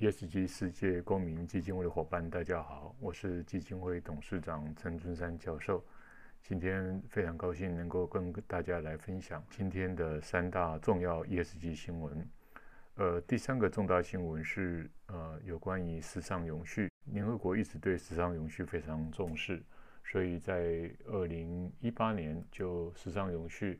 ESG 世界公民基金会的伙伴，大家好，我是基金会董事长陈春山教授。今天非常高兴能够跟大家来分享今天的三大重要 ESG 新闻。呃，第三个重大新闻是呃有关于时尚永续。联合国一直对时尚永续非常重视，所以在二零一八年就时尚永续，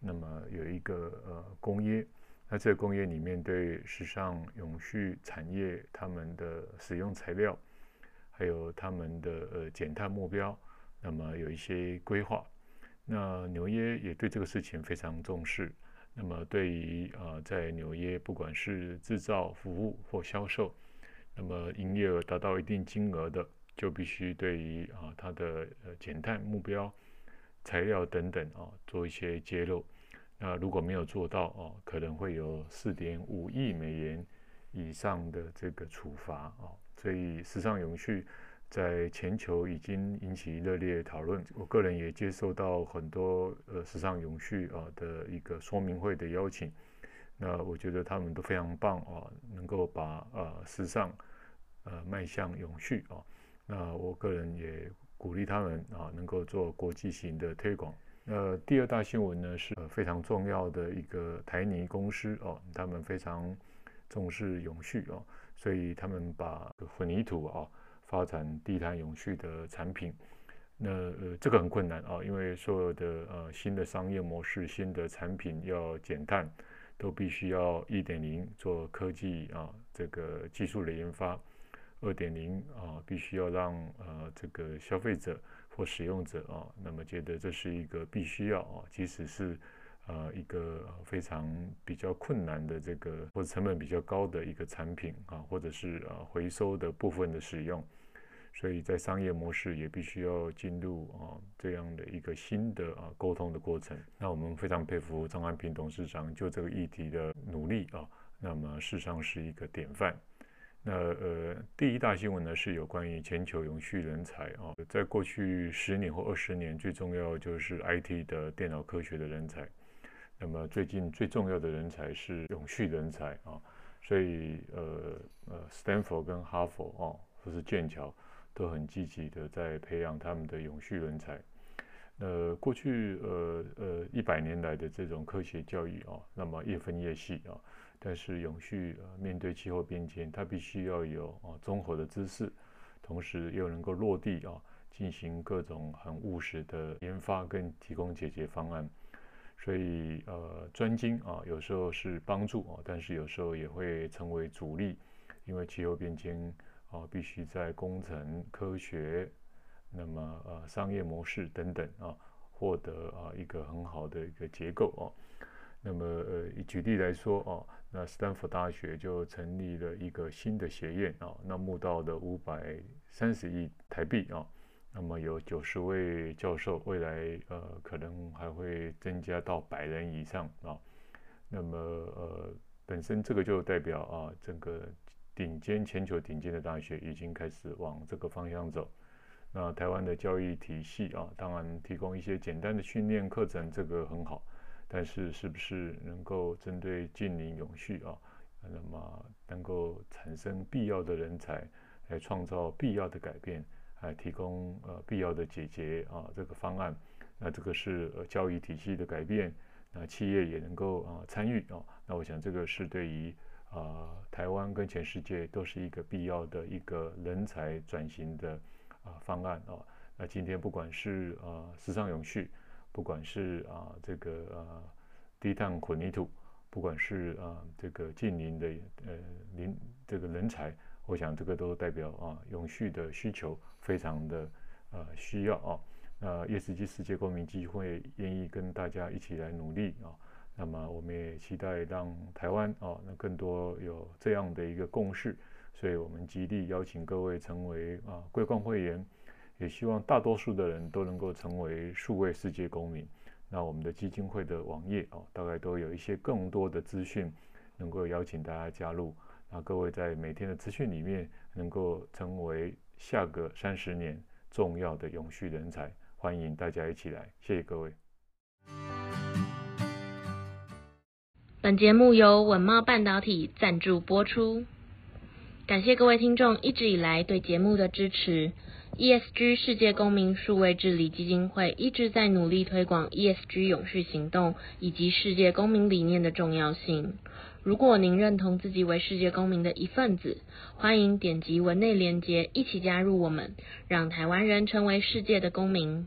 那么有一个呃公约。那这个工业里面对时尚永续产业他们的使用材料，还有他们的呃减碳目标，那么有一些规划。那纽约也对这个事情非常重视。那么对于啊、在纽约不管是制造、服务或销售，那么营业额达到一定金额的，就必须对于啊它的呃减碳目标、材料等等啊做一些揭露。那如果没有做到哦，可能会有四点五亿美元以上的这个处罚哦。所以时尚永续在全球已经引起热烈讨论。我个人也接受到很多呃时尚永续啊的一个说明会的邀请。那我觉得他们都非常棒啊，能够把呃时尚呃迈向永续啊。那我个人也鼓励他们啊，能够做国际型的推广。呃，第二大新闻呢是非常重要的一个台泥公司哦，他们非常重视永续哦，所以他们把混凝土啊发展低碳永续的产品。那呃，这个很困难啊，因为所有的呃新的商业模式、新的产品要减碳，都必须要一点零做科技啊这个技术的研发，二点零啊必须要让呃这个消费者。或使用者啊，那么觉得这是一个必须要啊，即使是呃一个非常比较困难的这个或者成本比较高的一个产品啊，或者是呃回收的部分的使用，所以在商业模式也必须要进入啊这样的一个新的啊沟通的过程。那我们非常佩服张安平董事长就这个议题的努力啊，那么事实上是一个典范。那呃，第一大新闻呢是有关于全球永续人才啊，在过去十年或二十年，最重要就是 IT 的电脑科学的人才。那么最近最重要的人才是永续人才啊，所以呃呃，斯坦福跟哈佛啊，或是剑桥都很积极的在培养他们的永续人才。呃，过去呃呃一百年来的这种科学教育啊，那么越分越细啊。但是永续呃面对气候变迁，它必须要有啊综合的知识，同时又能够落地啊进行各种很务实的研发跟提供解决方案。所以呃专精啊有时候是帮助啊，但是有时候也会成为阻力，因为气候变迁啊必须在工程科学，那么呃商业模式等等啊获得啊一个很好的一个结构啊。那么呃举例来说啊。那斯坦福大学就成立了一个新的学院啊，那募到的五百三十亿台币啊，那么有九十位教授，未来呃可能还会增加到百人以上啊。那么呃本身这个就代表啊，整个顶尖全球顶尖的大学已经开始往这个方向走。那台湾的教育体系啊，当然提供一些简单的训练课程，这个很好。但是，是不是能够针对近邻永续啊，那么能够产生必要的人才，来创造必要的改变，来提供呃必要的解决啊这个方案，那这个是呃教育体系的改变，那企业也能够啊参与啊，那我想这个是对于啊台湾跟全世界都是一个必要的一个人才转型的啊方案啊。那今天不管是啊时尚永续。不管是啊这个呃低碳混凝土，不管是啊这个近邻的呃邻这个人才，我想这个都代表啊永续的需求非常的呃需要啊。那 ESG 世界公民基金会愿意跟大家一起来努力啊。那么我们也期待让台湾啊那更多有这样的一个共识，所以我们极力邀请各位成为啊桂冠会员。也希望大多数的人都能够成为数位世界公民。那我们的基金会的网页哦，大概都有一些更多的资讯，能够邀请大家加入。那各位在每天的资讯里面，能够成为下个三十年重要的永续人才。欢迎大家一起来，谢谢各位。本节目由稳茂半导体赞助播出。感谢各位听众一直以来对节目的支持。ESG 世界公民数位治理基金会一直在努力推广 ESG 永续行动以及世界公民理念的重要性。如果您认同自己为世界公民的一份子，欢迎点击文内连接，一起加入我们，让台湾人成为世界的公民。